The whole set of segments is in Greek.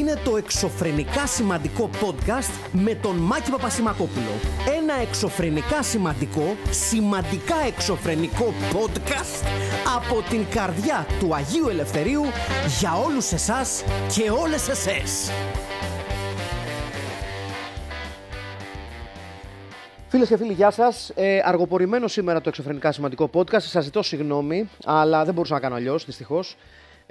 είναι το εξωφρενικά σημαντικό podcast με τον Μάκη Παπασημακόπουλο. Ένα εξωφρενικά σημαντικό, σημαντικά εξωφρενικό podcast από την καρδιά του Αγίου Ελευθερίου για όλους εσάς και όλες εσές. Φίλες και φίλοι, γεια σας. Ε, αργοπορημένο σήμερα το εξωφρενικά σημαντικό podcast. Σας ζητώ συγγνώμη, αλλά δεν μπορούσα να κάνω αλλιώς, δυστυχώς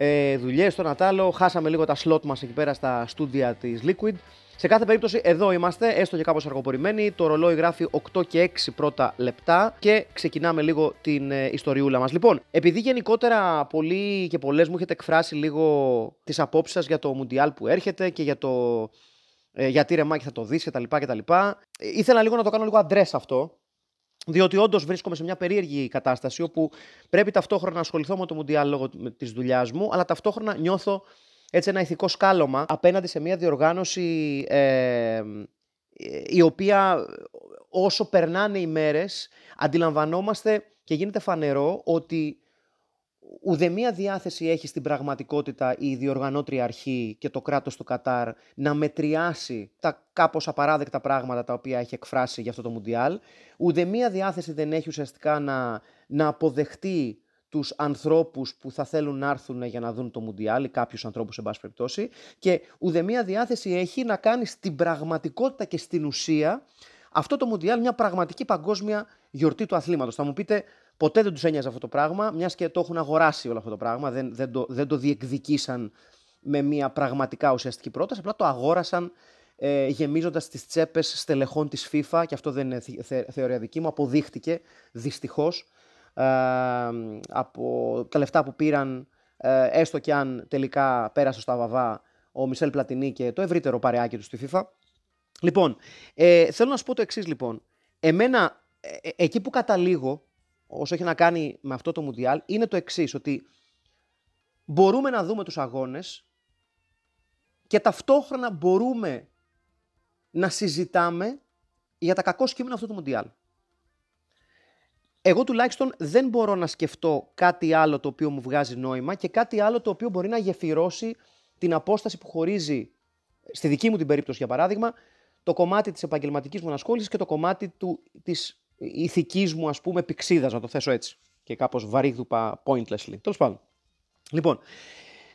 ε, δουλειές στο Νατάλο. Χάσαμε λίγο τα slot μας εκεί πέρα στα στούντια της Liquid. Σε κάθε περίπτωση, εδώ είμαστε, έστω και κάπως αργοπορημένοι. Το ρολόι γράφει 8 και 6 πρώτα λεπτά και ξεκινάμε λίγο την ε, ιστοριούλα μας. Λοιπόν, επειδή γενικότερα πολλοί και πολλές μου έχετε εκφράσει λίγο τις απόψεις σας για το Μουντιάλ που έρχεται και για το ε, γιατί ρε Μάκη θα το δεις κτλ. Ήθελα λίγο να το κάνω λίγο αντρές αυτό. Διότι όντως βρίσκομαι σε μια περίεργη κατάσταση όπου πρέπει ταυτόχρονα να ασχοληθώ με το Μουντιάλ λόγω της δουλειάς μου, αλλά ταυτόχρονα νιώθω έτσι ένα ηθικό σκάλωμα απέναντι σε μια διοργάνωση ε, η οποία όσο περνάνε οι μέρες αντιλαμβανόμαστε και γίνεται φανερό ότι ουδεμία διάθεση έχει στην πραγματικότητα η διοργανώτρια αρχή και το κράτος του Κατάρ να μετριάσει τα κάπως απαράδεκτα πράγματα τα οποία έχει εκφράσει για αυτό το Μουντιάλ. Ουδεμία διάθεση δεν έχει ουσιαστικά να, να αποδεχτεί τους ανθρώπους που θα θέλουν να έρθουν για να δουν το Μουντιάλ ή κάποιους ανθρώπους σε πάση περιπτώσει και ουδεμία διάθεση έχει να κάνει στην πραγματικότητα και στην ουσία αυτό το Μουντιάλ μια πραγματική παγκόσμια γιορτή του αθλήματος. Θα μου πείτε Ποτέ δεν τους ένοιαζε αυτό το πράγμα, μιας και το έχουν αγοράσει όλο αυτό το πράγμα. Δεν, δεν, το, δεν το διεκδικήσαν με μια πραγματικά ουσιαστική πρόταση. Απλά το αγόρασαν ε, γεμίζοντας τις τσέπες στελεχών της FIFA, και αυτό δεν είναι θεωρία δική μου. Αποδείχτηκε δυστυχώς ε, από τα λεφτά που πήραν, ε, έστω και αν τελικά πέρασε στα βαβά ο Μισελ Πλατινί και το ευρύτερο παρεάκι του στη FIFA. Λοιπόν, ε, θέλω να σου πω το εξής λοιπόν. Εμένα, ε, ε, εκεί που καταλήγω όσο έχει να κάνει με αυτό το Μουντιάλ, είναι το εξής ότι μπορούμε να δούμε τους αγώνες και ταυτόχρονα μπορούμε να συζητάμε για τα κακό σκήμενα αυτού του Μουντιάλ. Εγώ τουλάχιστον δεν μπορώ να σκεφτώ κάτι άλλο το οποίο μου βγάζει νόημα και κάτι άλλο το οποίο μπορεί να γεφυρώσει την απόσταση που χωρίζει, στη δική μου την περίπτωση για παράδειγμα, το κομμάτι της επαγγελματικής μου ανασχόλησης και το κομμάτι του, της ηθικής μου, ας πούμε, πηξίδας, να το θέσω έτσι. Και κάπως βαρύγδουπα pointlessly. Τέλος πάντων. Λοιπόν,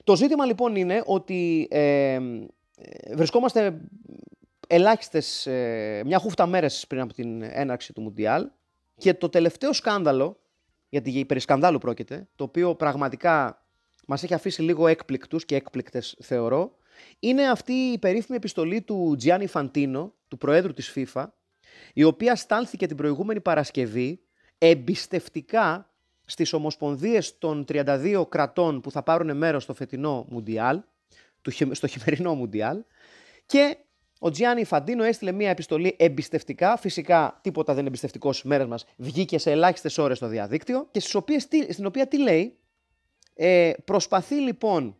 το ζήτημα λοιπόν είναι ότι ε, βρισκόμαστε ελάχιστες, ε, μια χούφτα μέρες πριν από την έναρξη του Μουντιάλ και το τελευταίο σκάνδαλο, γιατί περί σκανδάλου πρόκειται, το οποίο πραγματικά μας έχει αφήσει λίγο έκπληκτους και έκπληκτες θεωρώ, είναι αυτή η περίφημη επιστολή του Τζιάννη Φαντίνο, του Προέδρου της FIFA, η οποία στάλθηκε την προηγούμενη Παρασκευή εμπιστευτικά στις ομοσπονδίες των 32 κρατών που θα πάρουν μέρος στο φετινό Μουντιάλ, στο χειμερινό Μουντιάλ και ο Τζιάννη Φαντίνο έστειλε μια επιστολή εμπιστευτικά. Φυσικά τίποτα δεν είναι εμπιστευτικός στις μέρες μας. Βγήκε σε ελάχιστες ώρες στο διαδίκτυο και στις οποίες, στην οποία τι λέει; Ε, προσπαθεί λοιπόν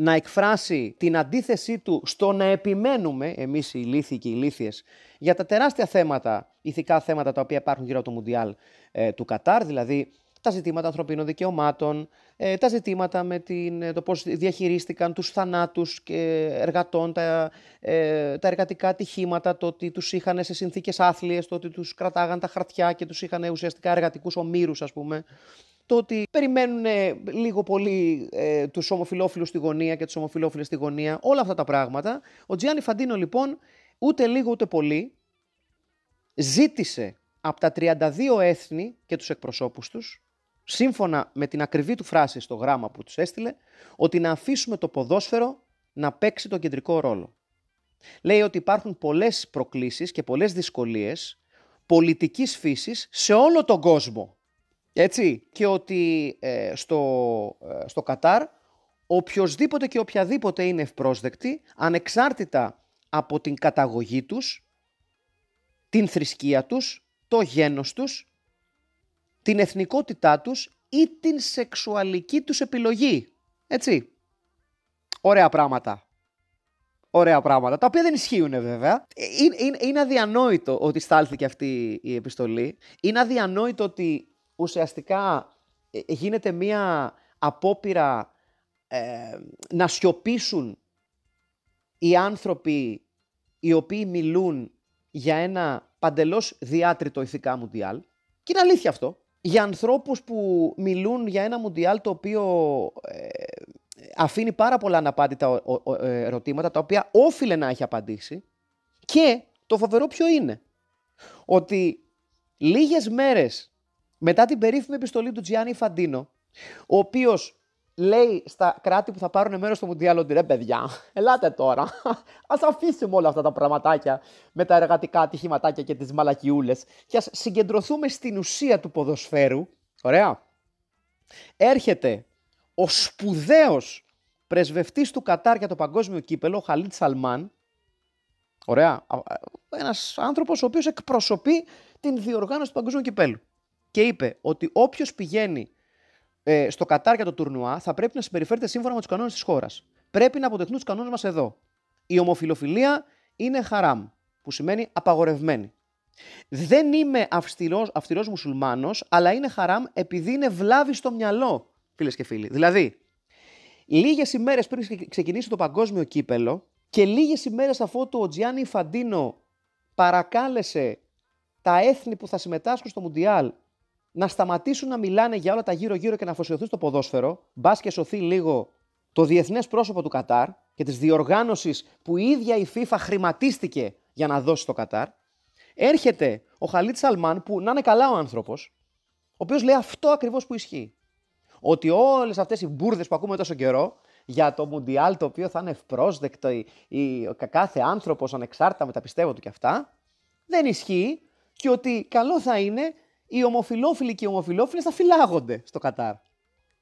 να εκφράσει την αντίθεσή του στο να επιμένουμε, εμείς οι ηλίθιοι και οι ηλίθιες, για τα τεράστια θέματα, ηθικά θέματα τα οποία υπάρχουν γύρω από το Μουντιάλ ε, του Κατάρ, δηλαδή τα ζητήματα ανθρωπίνων δικαιωμάτων, ε, τα ζητήματα με την, ε, το πώς διαχειρίστηκαν τους θανάτους και εργατών, τα, ε, τα εργατικά ατυχήματα, το ότι τους είχαν σε συνθήκες άθλιες, το ότι τους κρατάγαν τα χαρτιά και τους είχαν ουσιαστικά εργατικούς ομήρους, ας πούμε, το ότι περιμένουν λίγο πολύ ε, τους ομοφυλόφιλους στη γωνία και τους ομοφυλόφιλες στη γωνία, όλα αυτά τα πράγματα. Ο Τζιάννη Φαντίνο λοιπόν ούτε λίγο ούτε πολύ ζήτησε από τα 32 έθνη και τους εκπροσώπους τους, σύμφωνα με την ακριβή του φράση στο γράμμα που τους έστειλε, ότι να αφήσουμε το ποδόσφαιρο να παίξει τον κεντρικό ρόλο. Λέει ότι υπάρχουν πολλές προκλήσεις και πολλές δυσκολίες πολιτικής φύσης σε όλο τον κόσμο. Έτσι. Και ότι ε, στο, ε, στο Κατάρ οποιοδήποτε και οποιαδήποτε είναι ευπρόσδεκτη, ανεξάρτητα από την καταγωγή τους, την θρησκεία τους, το γένος τους, την εθνικότητά τους ή την σεξουαλική τους επιλογή. Έτσι. Ωραία πράγματα. Ωραία πράγματα, τα οποία δεν ισχύουν βέβαια. Ε, είναι, είναι, είναι αδιανόητο ότι στάλθηκε αυτή η επιστολή. Είναι αδιανόητο ότι ουσιαστικά ε, γίνεται μία απόπειρα ε, να σιωπήσουν οι άνθρωποι οι οποίοι μιλούν για ένα παντελώς διάτριτο ηθικά μουντιάλ. Και είναι αλήθεια αυτό. Για ανθρώπους που μιλούν για ένα μουντιάλ το οποίο ε, αφήνει πάρα πολλά αναπάντητα ε, ερωτήματα, τα οποία όφιλε να έχει απαντήσει. Και το φοβερό ποιο είναι; Ότι λίγες μέρες μετά την περίφημη επιστολή του Τζιάννη Φαντίνο, ο οποίος λέει στα κράτη που θα πάρουν μέρος στο Μουντιάλ ότι ρε παιδιά, ελάτε τώρα. Α αφήσουμε όλα αυτά τα πραγματάκια με τα εργατικά ατυχηματάκια και τις μαλακιούλες και ας συγκεντρωθούμε στην ουσία του ποδοσφαίρου. Ωραία. Έρχεται ο σπουδαίος πρεσβευτής του Κατάρ για το παγκόσμιο κύπελο, ο Χαλίτ Σαλμάν. Ωραία. Ένας άνθρωπος ο οποίος εκπροσωπεί την διοργάνωση του παγκόσμιου κυπέλου. Και είπε ότι όποιος πηγαίνει ε, στο Κατάρ για το τουρνουά θα πρέπει να συμπεριφέρεται σύμφωνα με τους κανόνες της χώρας. Πρέπει να αποδεχτούν τους κανόνες μας εδώ. Η ομοφιλοφιλία είναι χαράμ, που σημαίνει απαγορευμένη. Δεν είμαι αυστηρός, αυστηρός μουσουλμάνος, αλλά είναι χαράμ επειδή είναι βλάβη στο μυαλό, φίλες και φίλοι. Δηλαδή, λίγες ημέρες πριν ξεκινήσει το παγκόσμιο κύπελο και λίγες ημέρες αφού το Τζιάννη Φαντίνο παρακάλεσε τα έθνη που θα συμμετάσχουν στο Μουντιάλ να σταματήσουν να μιλάνε για όλα τα γύρω-γύρω και να αφοσιωθούν στο ποδόσφαιρο, μπας και σωθεί λίγο το διεθνές πρόσωπο του Κατάρ και της διοργάνωσης που η ίδια η FIFA χρηματίστηκε για να δώσει στο Κατάρ, έρχεται ο Χαλίτ Σαλμάν, που να είναι καλά ο άνθρωπος, ο οποίος λέει αυτό ακριβώς που ισχύει. Ότι όλες αυτές οι μπουρδες που ακούμε τόσο καιρό για το Μουντιάλ το οποίο θα είναι ευπρόσδεκτο, η, η, κάθε άνθρωπος ανεξάρτητα με τα πιστεύω του και αυτά, δεν ισχύει και ότι καλό θα είναι οι ομοφιλόφιλοι και οι ομοφιλόφιλε θα φυλάγονται στο Κατάρ.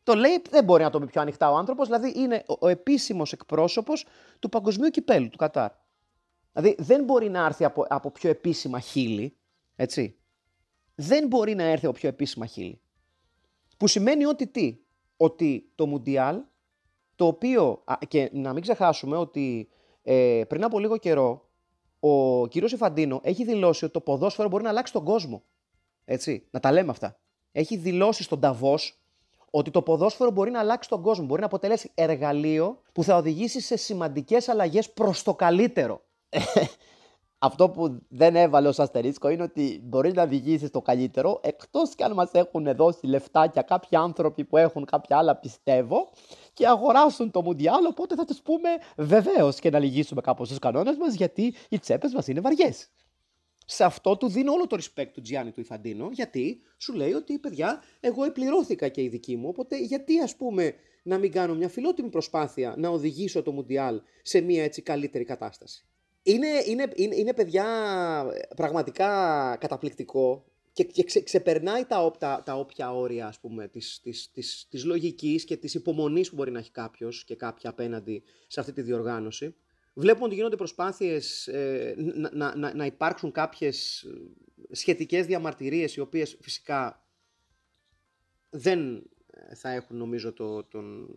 Το λέει, δεν μπορεί να το πει πιο ανοιχτά ο άνθρωπος, δηλαδή είναι ο, ο επίσημος εκπρόσωπος του παγκοσμίου κυπέλου του Κατάρ. Δηλαδή δεν μπορεί να έρθει από, από πιο επίσημα χείλη, έτσι. Δεν μπορεί να έρθει από πιο επίσημα χείλη. Που σημαίνει ότι τι, ότι το Μουντιάλ, το οποίο, και να μην ξεχάσουμε ότι ε, πριν από λίγο καιρό, ο κύριος Ιφαντίνο έχει δηλώσει ότι το ποδόσφαιρο μπορεί να αλλάξει τον κόσμο. Έτσι, να τα λέμε αυτά. Έχει δηλώσει στον Ταβός ότι το ποδόσφαιρο μπορεί να αλλάξει τον κόσμο. Μπορεί να αποτελέσει εργαλείο που θα οδηγήσει σε σημαντικές αλλαγές προς το καλύτερο. Αυτό που δεν έβαλε ως αστερίσκο είναι ότι μπορεί να οδηγήσει στο καλύτερο εκτός κι αν μας έχουν δώσει λεφτάκια κάποιοι άνθρωποι που έχουν κάποια άλλα πιστεύω και αγοράσουν το Μουντιάλ. Οπότε θα τους πούμε βεβαίως και να λυγίσουμε κάπως τους κανόνες μας γιατί οι τσέπες μας είναι βαριές σε αυτό του δίνω όλο το respect του Τζιάννη του Ιφαντίνο, γιατί σου λέει ότι παιδιά, εγώ επληρώθηκα και η δική μου, οπότε γιατί ας πούμε να μην κάνω μια φιλότιμη προσπάθεια να οδηγήσω το Μουντιάλ σε μια έτσι καλύτερη κατάσταση. Είναι, είναι, είναι, είναι παιδιά πραγματικά καταπληκτικό και, και ξε, ξεπερνάει τα, τα, τα όποια όρια ας πούμε, της, της, της, της λογικής και της υπομονής που μπορεί να έχει κάποιος και κάποια απέναντι σε αυτή τη διοργάνωση. Βλέπουμε ότι γίνονται προσπάθειες ε, να, να, να υπάρξουν κάποιες ε, σχετικές διαμαρτυρίες οι οποίες φυσικά δεν ε, θα έχουν νομίζω το, τον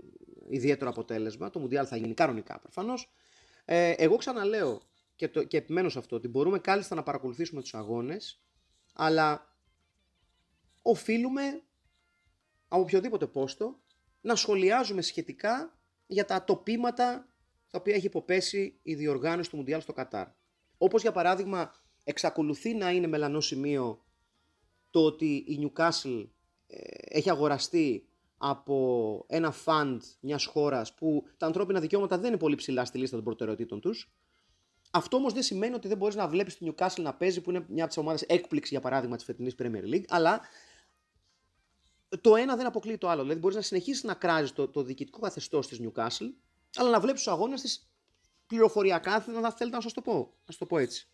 ιδιαίτερο αποτέλεσμα. Το Μουντιάλ θα γίνει κανονικά προφανώς. Ε, εγώ ξαναλέω και, το, και επιμένω σε αυτό ότι μπορούμε κάλλιστα να παρακολουθήσουμε τους αγώνες αλλά οφείλουμε από οποιοδήποτε πόστο να σχολιάζουμε σχετικά για τα τοπήματα τα οποία έχει υποπέσει η διοργάνωση του Μουντιάλ στο Κατάρ. Όπως για παράδειγμα, εξακολουθεί να είναι μελανό σημείο το ότι η Newcastle ε, έχει αγοραστεί από ένα φαντ μιας χώρας που τα ανθρώπινα δικαιώματα δεν είναι πολύ ψηλά στη λίστα των προτεραιοτήτων τους. Αυτό όμως δεν σημαίνει ότι δεν μπορείς να βλέπεις τη Newcastle να παίζει, που είναι μια από τις ομάδες έκπληξη για παράδειγμα της φετινής Premier League, αλλά το ένα δεν αποκλείει το άλλο. Δηλαδή μπορείς να συνεχίσεις να κράζεις το, το διοικητικό καθεστώς της Newcastle αλλά να βλέπεις τους αγώνες της πληροφοριακά, να θέλετε να σας το πω. Να σας το πω έτσι.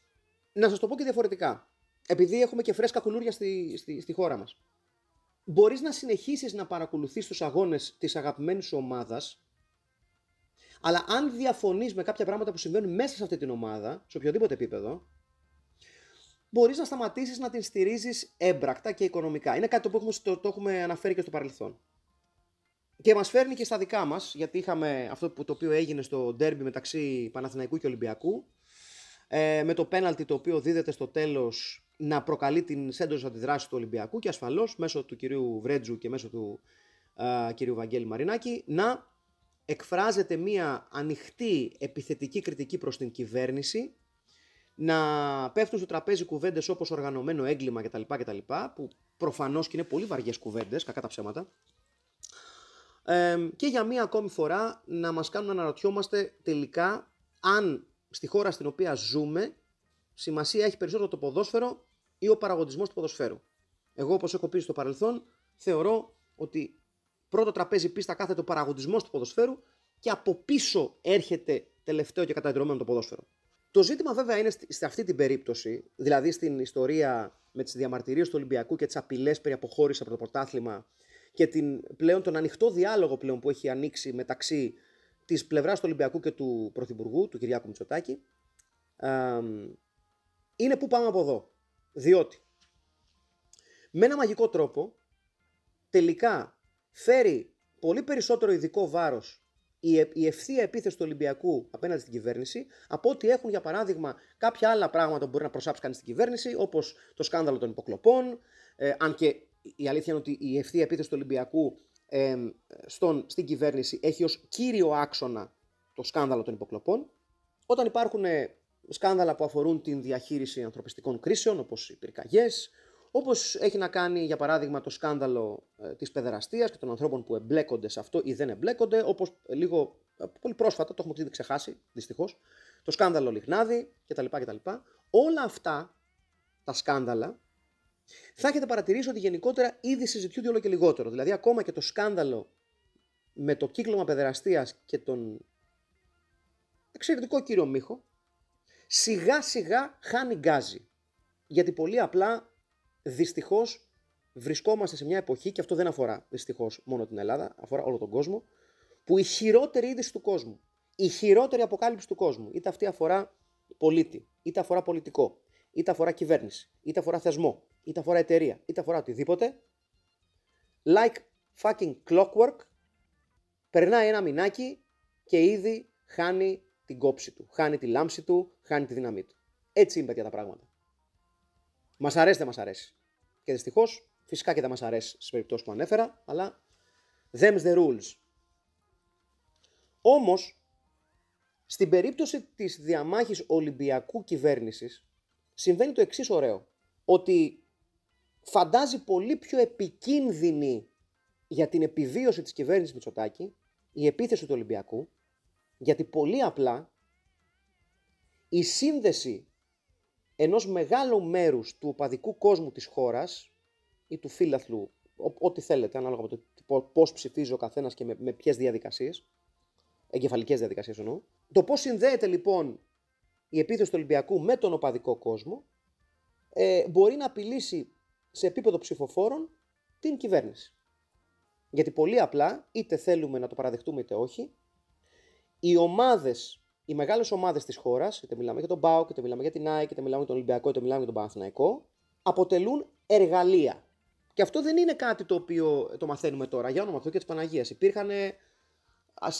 Να σας το πω και διαφορετικά. Επειδή έχουμε και φρέσκα κουλούρια στη, στη, στη χώρα μας. Μπορείς να συνεχίσεις να παρακολουθείς τους αγώνες της αγαπημένης σου ομάδας, αλλά αν διαφωνείς με κάποια πράγματα που συμβαίνουν μέσα σε αυτή την ομάδα, σε οποιοδήποτε επίπεδο, μπορείς να σταματήσεις να την στηρίζεις έμπρακτα και οικονομικά. Είναι κάτι που έχουμε, το, το έχουμε αναφέρει και στο παρελθόν. Και μας φέρνει και στα δικά μας, γιατί είχαμε αυτό που, το οποίο έγινε στο ντέρμπι μεταξύ Παναθηναϊκού και Ολυμπιακού. Ε, με το πέναλτι το οποίο δίδεται στο τέλος να προκαλεί την σέντρωση αντιδράση του Ολυμπιακού και ασφαλώς μέσω του κυρίου Βρέτζου και μέσω του α, κυρίου Βαγγέλη Μαρινάκη να εκφράζεται μία ανοιχτή επιθετική κριτική προς την κυβέρνηση, να πέφτουν στο τραπέζι κουβέντες όπως οργανωμένο έγκλημα κτλ. κτλ που προφανώς και είναι πολύ βαριές κουβέντες, κακά τα ψέματα. Και για μία ακόμη φορά να μας κάνουν να αναρωτιόμαστε τελικά αν στη χώρα στην οποία ζούμε σημασία έχει περισσότερο το ποδόσφαιρο ή ο παραγωγισμός του ποδοσφαίρου. Εγώ όπως έχω πει στο παρελθόν θεωρώ ότι πρώτο τραπέζι πίστα κάθεται ο παραγωγισμός του ποδοσφαίρου και από πίσω έρχεται τελευταίο και καταδρομένο το ποδόσφαιρο. Το ζήτημα βέβαια είναι σε αυτή την περίπτωση, δηλαδή στην ιστορία με τις διαμαρτυρίες του Ολυμπιακού και τις απειλές περί αποχώρησης από το πρωτάθλημα και την, πλέον τον ανοιχτό διάλογο πλέον που έχει ανοίξει μεταξύ της πλευράς του Ολυμπιακού και του Πρωθυπουργού, του Κυριάκου Μητσοτάκη, είναι που πάμε από εδώ. Διότι με ένα μαγικό τρόπο τελικά φέρει πολύ περισσότερο ειδικό βάρος η ευθεία επίθεση του Ολυμπιακού απέναντι στην κυβέρνηση από ότι έχουν για παράδειγμα κάποια άλλα πράγματα που μπορεί να προσάψει κανείς στην κυβέρνηση, όπως το σκάνδαλο των υποκλοπών. Ε, αν και η αλήθεια είναι ότι η ευθεία επίθεση του Ολυμπιακού ε, στον, στην κυβέρνηση έχει ως κύριο άξονα το σκάνδαλο των υποκλοπών. Όταν υπάρχουν ε, σκάνδαλα που αφορούν την διαχείριση ανθρωπιστικών κρίσεων, όπως οι πυρκαγιές, Όπως έχει να κάνει, για παράδειγμα, το σκάνδαλο ε, της παιδεραστίας και των ανθρώπων που εμπλέκονται σε αυτό ή δεν εμπλέκονται, όπως λίγο ε, πολύ πρόσφατα, το έχουμε ήδη ξεχάσει, δυστυχώς, το σκάνδαλο Λιχνάδη κτλ. κτλ. Όλα αυτά τα σκάνδαλα θα έχετε παρατηρήσει ότι γενικότερα ήδη συζητιούνται όλο και λιγότερο. Δηλαδή, ακόμα και το σκάνδαλο με το κύκλωμα παιδεραστίας και τον εξαιρετικό κύριο Μίχο, σιγά σιγά χάνει γκάζι. Γιατί πολύ απλά δυστυχώς βρισκόμαστε σε μια εποχή, και αυτό δεν αφορά δυστυχώς μόνο την Ελλάδα, αφορά όλο τον κόσμο, που η χειρότερη είδηση του κόσμου, η χειρότερη αποκάλυψη του κόσμου, είτε αυτή αφορά πολίτη, είτε αφορά πολιτικό, είτε αφορά κυβέρνηση, είτε αφορά θεσμό, είτε αφορά εταιρεία, είτε αφορά οτιδήποτε, like fucking clockwork, περνάει ένα μηνάκι και ήδη χάνει την κόψη του, χάνει τη λάμψη του, χάνει τη δύναμή του. Έτσι είναι παιδιά τα πράγματα. Μας αρέσει, δεν μας αρέσει. Και δυστυχώς, φυσικά και δεν μας αρέσει στις περιπτώσεις που ανέφερα, αλλά them's the rules. Όμως, στην περίπτωση της διαμάχης Ολυμπιακού κυβέρνησης συμβαίνει το εξής ωραίο. Ότι φαντάζει πολύ πιο επικίνδυνη για την επιβίωση της κυβέρνησης Μητσοτάκη η επίθεση του Ολυμπιακού γιατί πολύ απλά η σύνδεση ενός μεγάλου μέρους του οπαδικού κόσμου της χώρας ή του φίλαθλου, ό,τι θέλετε, ανάλογα με το πώς ψηφίζει ο καθένας και με, με ποιες διαδικασίες, εγκεφαλικές διαδικασίες εννοώ, το πώς συνδέεται λοιπόν η επίθεση του Ολυμπιακού με τον οπαδικό κόσμο, ε, μπορεί να απειλήσει σε επίπεδο ψηφοφόρων την κυβέρνηση. Γιατί πολύ απλά, είτε θέλουμε να το παραδεχτούμε είτε όχι, οι ομάδες οι μεγάλες ομάδες της χώρας, είτε μιλάμε για τον ΠΑΟΚ, είτε μιλάμε για την ΑΕΚ, είτε μιλάμε για τον Ολυμπιακό, είτε μιλάμε για τον Παναθηναϊκό, αποτελούν εργαλεία. Και αυτό δεν είναι κάτι το οποίο το μαθαίνουμε τώρα. Για όνομα του και της Παναγίας. Υπήρχαν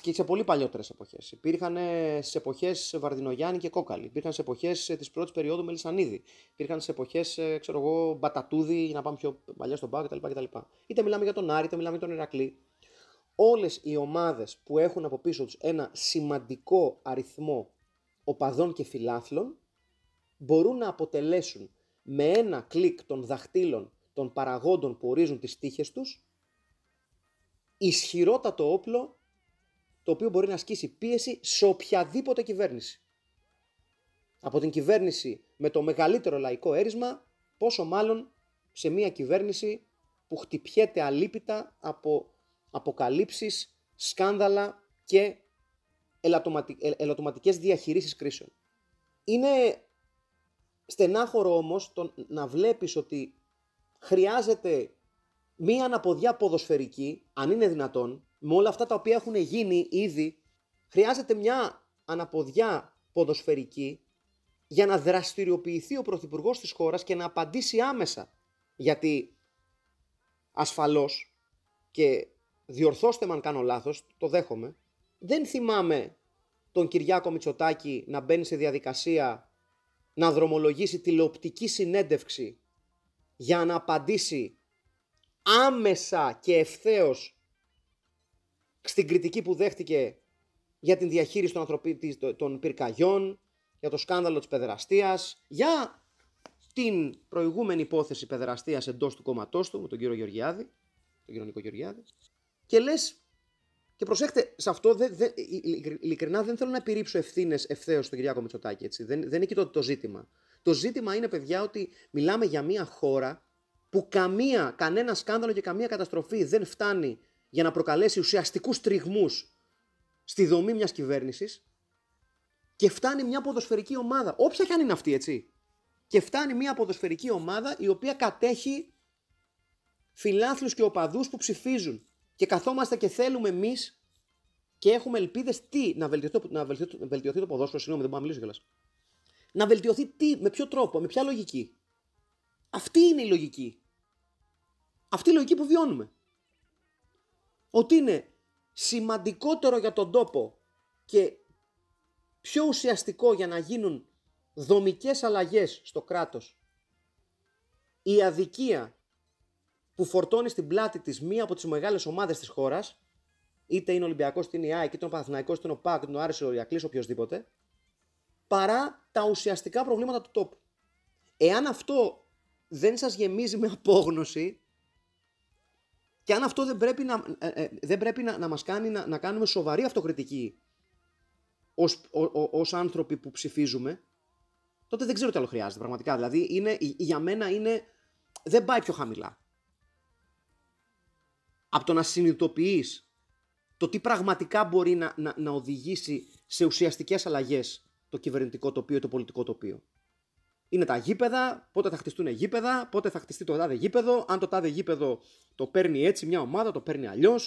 και σε πολύ παλιότερες εποχές. Υπήρχαν σε εποχές Βαρδινογιάννη και Κόκαλη. Υπήρχαν σε εποχές της πρώτης περίοδου Μελισανίδη. Υπήρχαν σε εποχές, ξέρω εγώ, Μπατατούδη, για να πάμε πιο παλιά στον Πάο κτλ. Είτε μιλάμε για τον Άρη, είτε μιλάμε για τον Ηρακλή όλες οι ομάδες που έχουν από πίσω τους ένα σημαντικό αριθμό οπαδών και φιλάθλων μπορούν να αποτελέσουν με ένα κλικ των δαχτύλων των παραγόντων που ορίζουν τις τύχες τους ισχυρότατο όπλο το οποίο μπορεί να ασκήσει πίεση σε οποιαδήποτε κυβέρνηση. Από την κυβέρνηση με το μεγαλύτερο λαϊκό έρισμα, πόσο μάλλον σε μια κυβέρνηση που χτυπιέται αλίπητα από αποκαλύψεις, σκάνδαλα και ελαττωματικές διαχειρήσεις κρίσεων. Είναι στενάχωρο όμως το να βλέπεις ότι χρειάζεται μία αναποδιά ποδοσφαιρική, αν είναι δυνατόν, με όλα αυτά τα οποία έχουν γίνει ήδη, χρειάζεται μια αναποδιά ποδοσφαιρική για να δραστηριοποιηθεί ο Πρωθυπουργός της χώρας και να απαντήσει άμεσα. Γιατί ασφαλώς και διορθώστε με αν κάνω λάθος, το δέχομαι, δεν θυμάμαι τον Κυριάκο Μητσοτάκη να μπαίνει σε διαδικασία να δρομολογήσει τηλεοπτική συνέντευξη για να απαντήσει άμεσα και ευθέως στην κριτική που δέχτηκε για την διαχείριση των, ανθρωπί... των πυρκαγιών, για το σκάνδαλο της παιδεραστίας, για την προηγούμενη υπόθεση παιδεραστίας εντός του κόμματός του, με τον κύριο Γεωργιάδη, τον κύριο Νίκο Γεωργιάδη, και λες, και προσέχτε, σε αυτό δεν, δεν, ειλικρινά δεν θέλω να επιρρύψω ευθύνες ευθέως στον Κυριάκο Μητσοτάκη. Έτσι. Δεν, δεν είναι και το, το ζήτημα. Το ζήτημα είναι, παιδιά, ότι μιλάμε για μια χώρα που καμία, κανένα σκάνδαλο και καμία καταστροφή δεν φτάνει για να προκαλέσει ουσιαστικούς τριγμούς στη δομή μιας κυβέρνησης και φτάνει μια ποδοσφαιρική ομάδα, όποια και αν είναι αυτή έτσι, και φτάνει μια ποδοσφαιρική ομάδα η οποία κατέχει φιλάθλους και οπαδούς που ψηφίζουν και καθόμαστε και θέλουμε εμείς και έχουμε ελπίδες τι, να βελτιωθεί, να βελτιωθεί, να βελτιωθεί το ποδόσφαιρο, συγγνώμη δεν μπορώ να μιλήσω κιόλας. Να βελτιωθεί τι, με ποιο τρόπο, με ποια λογική. Αυτή είναι η λογική. Αυτή η λογική που βιώνουμε. Ότι είναι σημαντικότερο για τον τόπο και πιο ουσιαστικό για να γίνουν δομικές αλλαγές στο κράτος η αδικία που φορτώνει στην πλάτη της μία από τις μεγάλες ομάδες της χώρας είτε είναι ο Ολυμπιακός, είτε είναι η ΑΕΚ, είτε είναι ο Παναθηναϊκός, είτε είναι ο ΠΑΚ, είτε είναι ο Άρης, ο Οριακλής, οποιοδήποτε παρά τα ουσιαστικά προβλήματα του τόπου. Εάν αυτό δεν σας γεμίζει με απόγνωση και αν αυτό δεν πρέπει να, ε, ε, δεν πρέπει να, να μας κάνει να, να κάνουμε σοβαρή αυτοκριτική ως, ως άνθρωποι που ψηφίζουμε, τότε δεν ξέρω τι άλλο χρειάζεται πραγματικά. Δηλαδή είναι, για μένα είναι, δεν πάει πιο χαμηλά. Από το να συνειδητοποιείς το τι πραγματικά μπορεί να, να, να οδηγήσει σε ουσιαστικές αλλαγές το κυβερνητικό τοπίο, το πολιτικό τοπίο είναι τα γήπεδα, πότε θα χτιστούν γήπεδα, πότε θα χτιστεί το τάδε γήπεδο, αν το τάδε γήπεδο το παίρνει έτσι μια ομάδα, το παίρνει αλλιώ.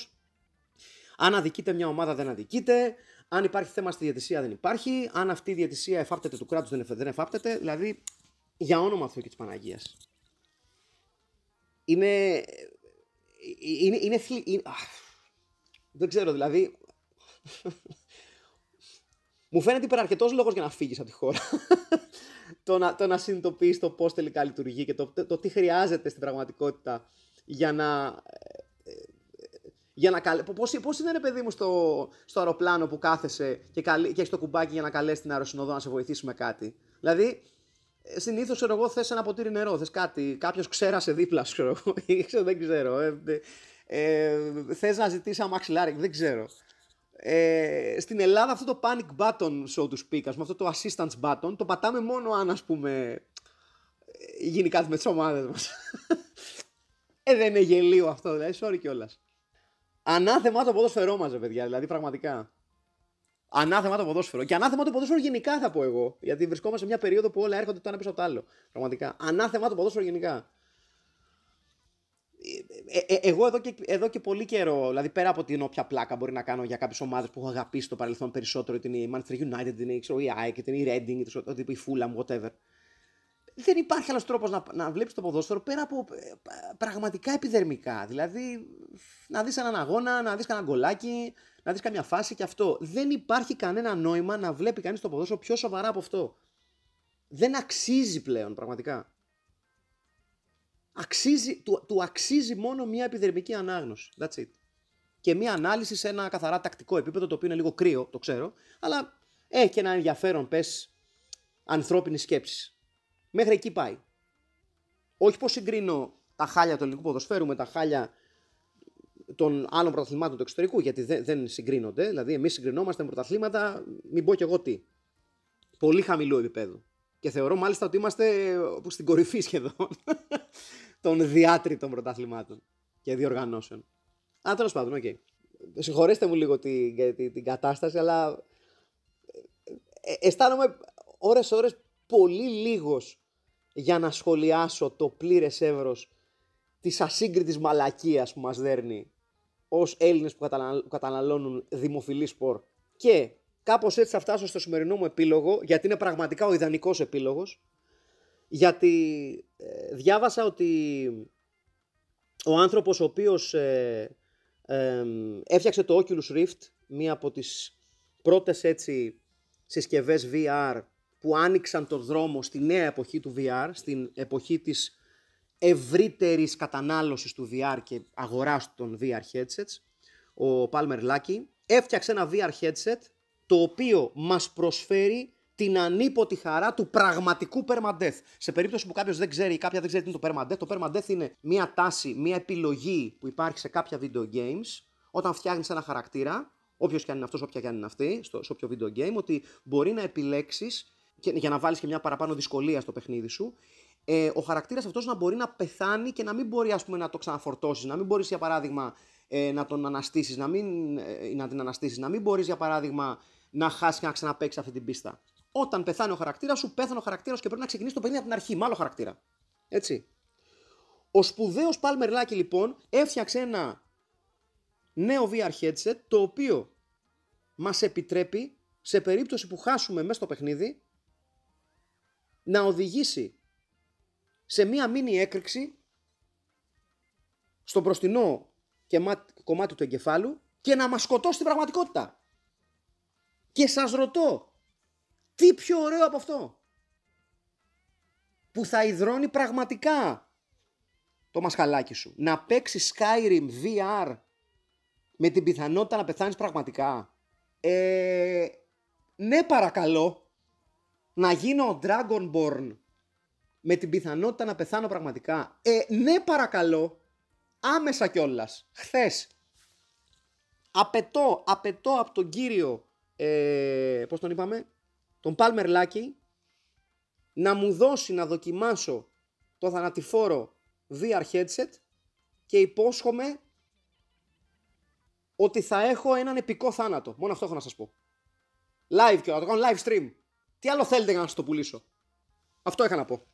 Αν αδικείται μια ομάδα δεν αδικείται, αν υπάρχει θέμα στη διατησία δεν υπάρχει, αν αυτή η διατησία εφάπτεται του κράτου δεν, δεν εφάπτεται, δηλαδή για όνομα Θεού και τη Παναγία. Είναι. Είναι. είναι, είναι δεν ξέρω, δηλαδή. Μου φαίνεται υπεραρκετός λόγος για να φύγεις από τη χώρα το να, το να συνειδητοποιείς το πώς τελικά λειτουργεί και το, το, τι χρειάζεται στην πραγματικότητα για να. Ε, για να καλέ... πώς, πώς είναι ρε παιδί μου στο, στο αεροπλάνο που κάθεσαι και, καλ... και έχεις το κουμπάκι για να καλέσεις την αεροσυνοδό να σε βοηθήσει με κάτι. Δηλαδή, ε, συνήθως ξέρω εγώ θες ένα ποτήρι νερό, θες κάτι, κάποιος ξέρασε δίπλα σου, ξέρω εγώ, δεν ξέρω. Ε, ε, θες να ζητήσεις ένα μαξιλάρι, δεν ξέρω. Ε, στην Ελλάδα αυτό το panic button, so to speak, ας πούμε, αυτό το assistance button, το πατάμε μόνο αν, ας πούμε, γίνει κάτι με τις ομάδες μας. ε, δεν είναι γελίο αυτό, δηλαδή, sorry κιόλας. Ανάθεμα το ποδόσφαιρό μας, παιδιά, δηλαδή, πραγματικά. Ανάθεμα το ποδόσφαιρο. Και ανάθεμα το ποδόσφαιρο γενικά θα πω εγώ. Γιατί βρισκόμαστε σε μια περίοδο που όλα έρχονται το ένα πίσω από το άλλο. Πραγματικά. Ανάθεμα το ποδόσφαιρο γενικά. Ε, ε, εγώ εδώ και, εδώ και πολύ καιρό, δηλαδή πέρα από την όποια πλάκα μπορεί να κάνω για κάποιες ομάδες που έχω αγαπήσει στο παρελθόν περισσότερο, είτε είναι η Manchester United, είτε είναι η ΑΕΚ, είτε είναι η Reading, είτε η Fulham, whatever. Δεν υπάρχει άλλος τρόπος να, να βλέπεις το ποδόσφαιρο πέρα από ε, πραγματικά επιδερμικά. Δηλαδή να δεις έναν αγώνα, να δεις κανένα γκολάκι, να δεις καμιά φάση και αυτό. Δεν υπάρχει κανένα νόημα να βλέπει κανείς το ποδόσφαιρο πιο σοβαρά από αυτό. Δεν αξίζει πλέον πραγματικά αξίζει, του, του αξίζει μόνο μια επιδερμική ανάγνωση. That's it. Και μια ανάλυση σε ένα καθαρά τακτικό επίπεδο, το οποίο είναι λίγο κρύο, το ξέρω, αλλά έχει και ένα ενδιαφέρον, πες, ανθρώπινης σκέψης. Μέχρι εκεί πάει. Όχι πως συγκρίνω τα χάλια του ελληνικού ποδοσφαίρου με τα χάλια των άλλων πρωταθλημάτων του εξωτερικού, γιατί δεν, δεν συγκρίνονται. Δηλαδή, εμείς συγκρινόμαστε με πρωταθλήματα, μην πω κι εγώ τι. Πολύ χαμηλού επίπεδου. Και θεωρώ μάλιστα ότι είμαστε στην κορυφή σχεδόν των διάτριτων πρωταθλημάτων και διοργανώσεων. Α, τέλος πάντων, okay. Συγχωρέστε μου λίγο την, την, την κατάσταση, αλλά ε, αισθάνομαι ώρες-ώρες πολύ λίγος για να σχολιάσω το πλήρες εύρος της ασύγκριτης μαλακίας που μας δέρνει ως Έλληνες που καταναλώνουν δημοφιλή σπορ. Και κάπως έτσι θα φτάσω στο σημερινό μου επίλογο, γιατί είναι πραγματικά ο ιδανικός επίλογος, γιατί ε, διάβασα ότι ο άνθρωπος ο οποίος ε, έφτιαξε το Oculus Rift, μία από τις πρώτες έτσι συσκευές VR που άνοιξαν το δρόμο στη νέα εποχή του VR, στην εποχή της ευρύτερης κατανάλωσης του VR και αγοράς των VR headsets. ο Palmer Lucky, έφτιαξε ένα VR headset το οποίο μας προσφέρει την ανίποτη χαρά του πραγματικού permadeath. Σε περίπτωση που κάποιος δεν ξέρει ή κάποια δεν ξέρει τι είναι το permadeath, το permadeath είναι μια τάση, μια επιλογή που υπάρχει σε κάποια video games όταν φτιάχνεις ένα χαρακτήρα, όποιος και αν είναι αυτός, όποια και αν είναι αυτή, στο, σε όποιο video game, ότι μπορεί να επιλέξεις για να βάλεις και μια παραπάνω δυσκολία στο παιχνίδι σου, ε, ο χαρακτήρας αυτός να μπορεί να πεθάνει και να μην μπορεί ας πούμε, να το ξαναφορτώσεις, να μην μπορείς για παράδειγμα ε, να τον αναστήσεις, να, μην, ε, να την αναστήσεις, να μην μπορείς για παράδειγμα να χάσεις και να ξαναπέξει αυτή την πίστα. Όταν πεθάνει ο χαρακτήρας σου, πέθανε ο χαρακτήρας και πρέπει να ξεκινήσει το παιχνίδι από την αρχή, με άλλο χαρακτήρα. Έτσι. Ο σπουδαίος Palmer Lucky λοιπόν έφτιαξε ένα νέο VR headset το οποίο μας επιτρέπει σε περίπτωση που χάσουμε μέσα στο παιχνίδι να οδηγήσει σε μία μίνι έκρηξη στο μπροστινό κομμάτι του εγκεφάλου και να μας σκοτώσει την πραγματικότητα. Και σας ρωτώ, τι πιο ωραίο από αυτό; Που θα υδρώνει πραγματικά το μασχαλάκι σου. Να παίξεις Skyrim VR με την πιθανότητα να πεθάνεις πραγματικά. Ε, ναι παρακαλώ. Να γίνω Dragonborn με την πιθανότητα να πεθάνω πραγματικά. Ε, ναι παρακαλώ. Άμεσα κιόλας. Χθες. Απαιτώ, απαιτώ από τον κύριο, ε, πώς τον είπαμε, τον Palmer Lucky, να μου δώσει να δοκιμάσω το θανατηφόρο VR headset και υπόσχομαι ότι θα έχω έναν επικό θάνατο. Μόνο αυτό έχω να σας πω. Live και θα το κάνω live stream. Τι άλλο θέλετε για να σας το πουλήσω; Αυτό είχα να πω.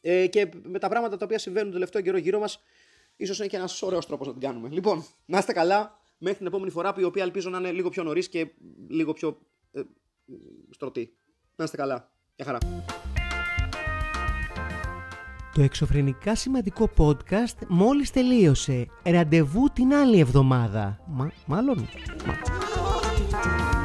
Ε, και με τα πράγματα τα οποία συμβαίνουν το τελευταίο καιρό γύρω μας, ίσως είναι και ένας ωραίος τρόπος να την κάνουμε. Λοιπόν, να είστε καλά. Μέχρι την επόμενη φορά που η οποία ελπίζω να είναι λίγο πιο νωρίς και λίγο πιο ε, στρωτή. Να είστε καλά. Γεια χαρά. Το εξωφρενικά σημαντικό podcast μόλις τελείωσε. Ραντεβού την άλλη εβδομάδα. Μα, μάλλον... Μα...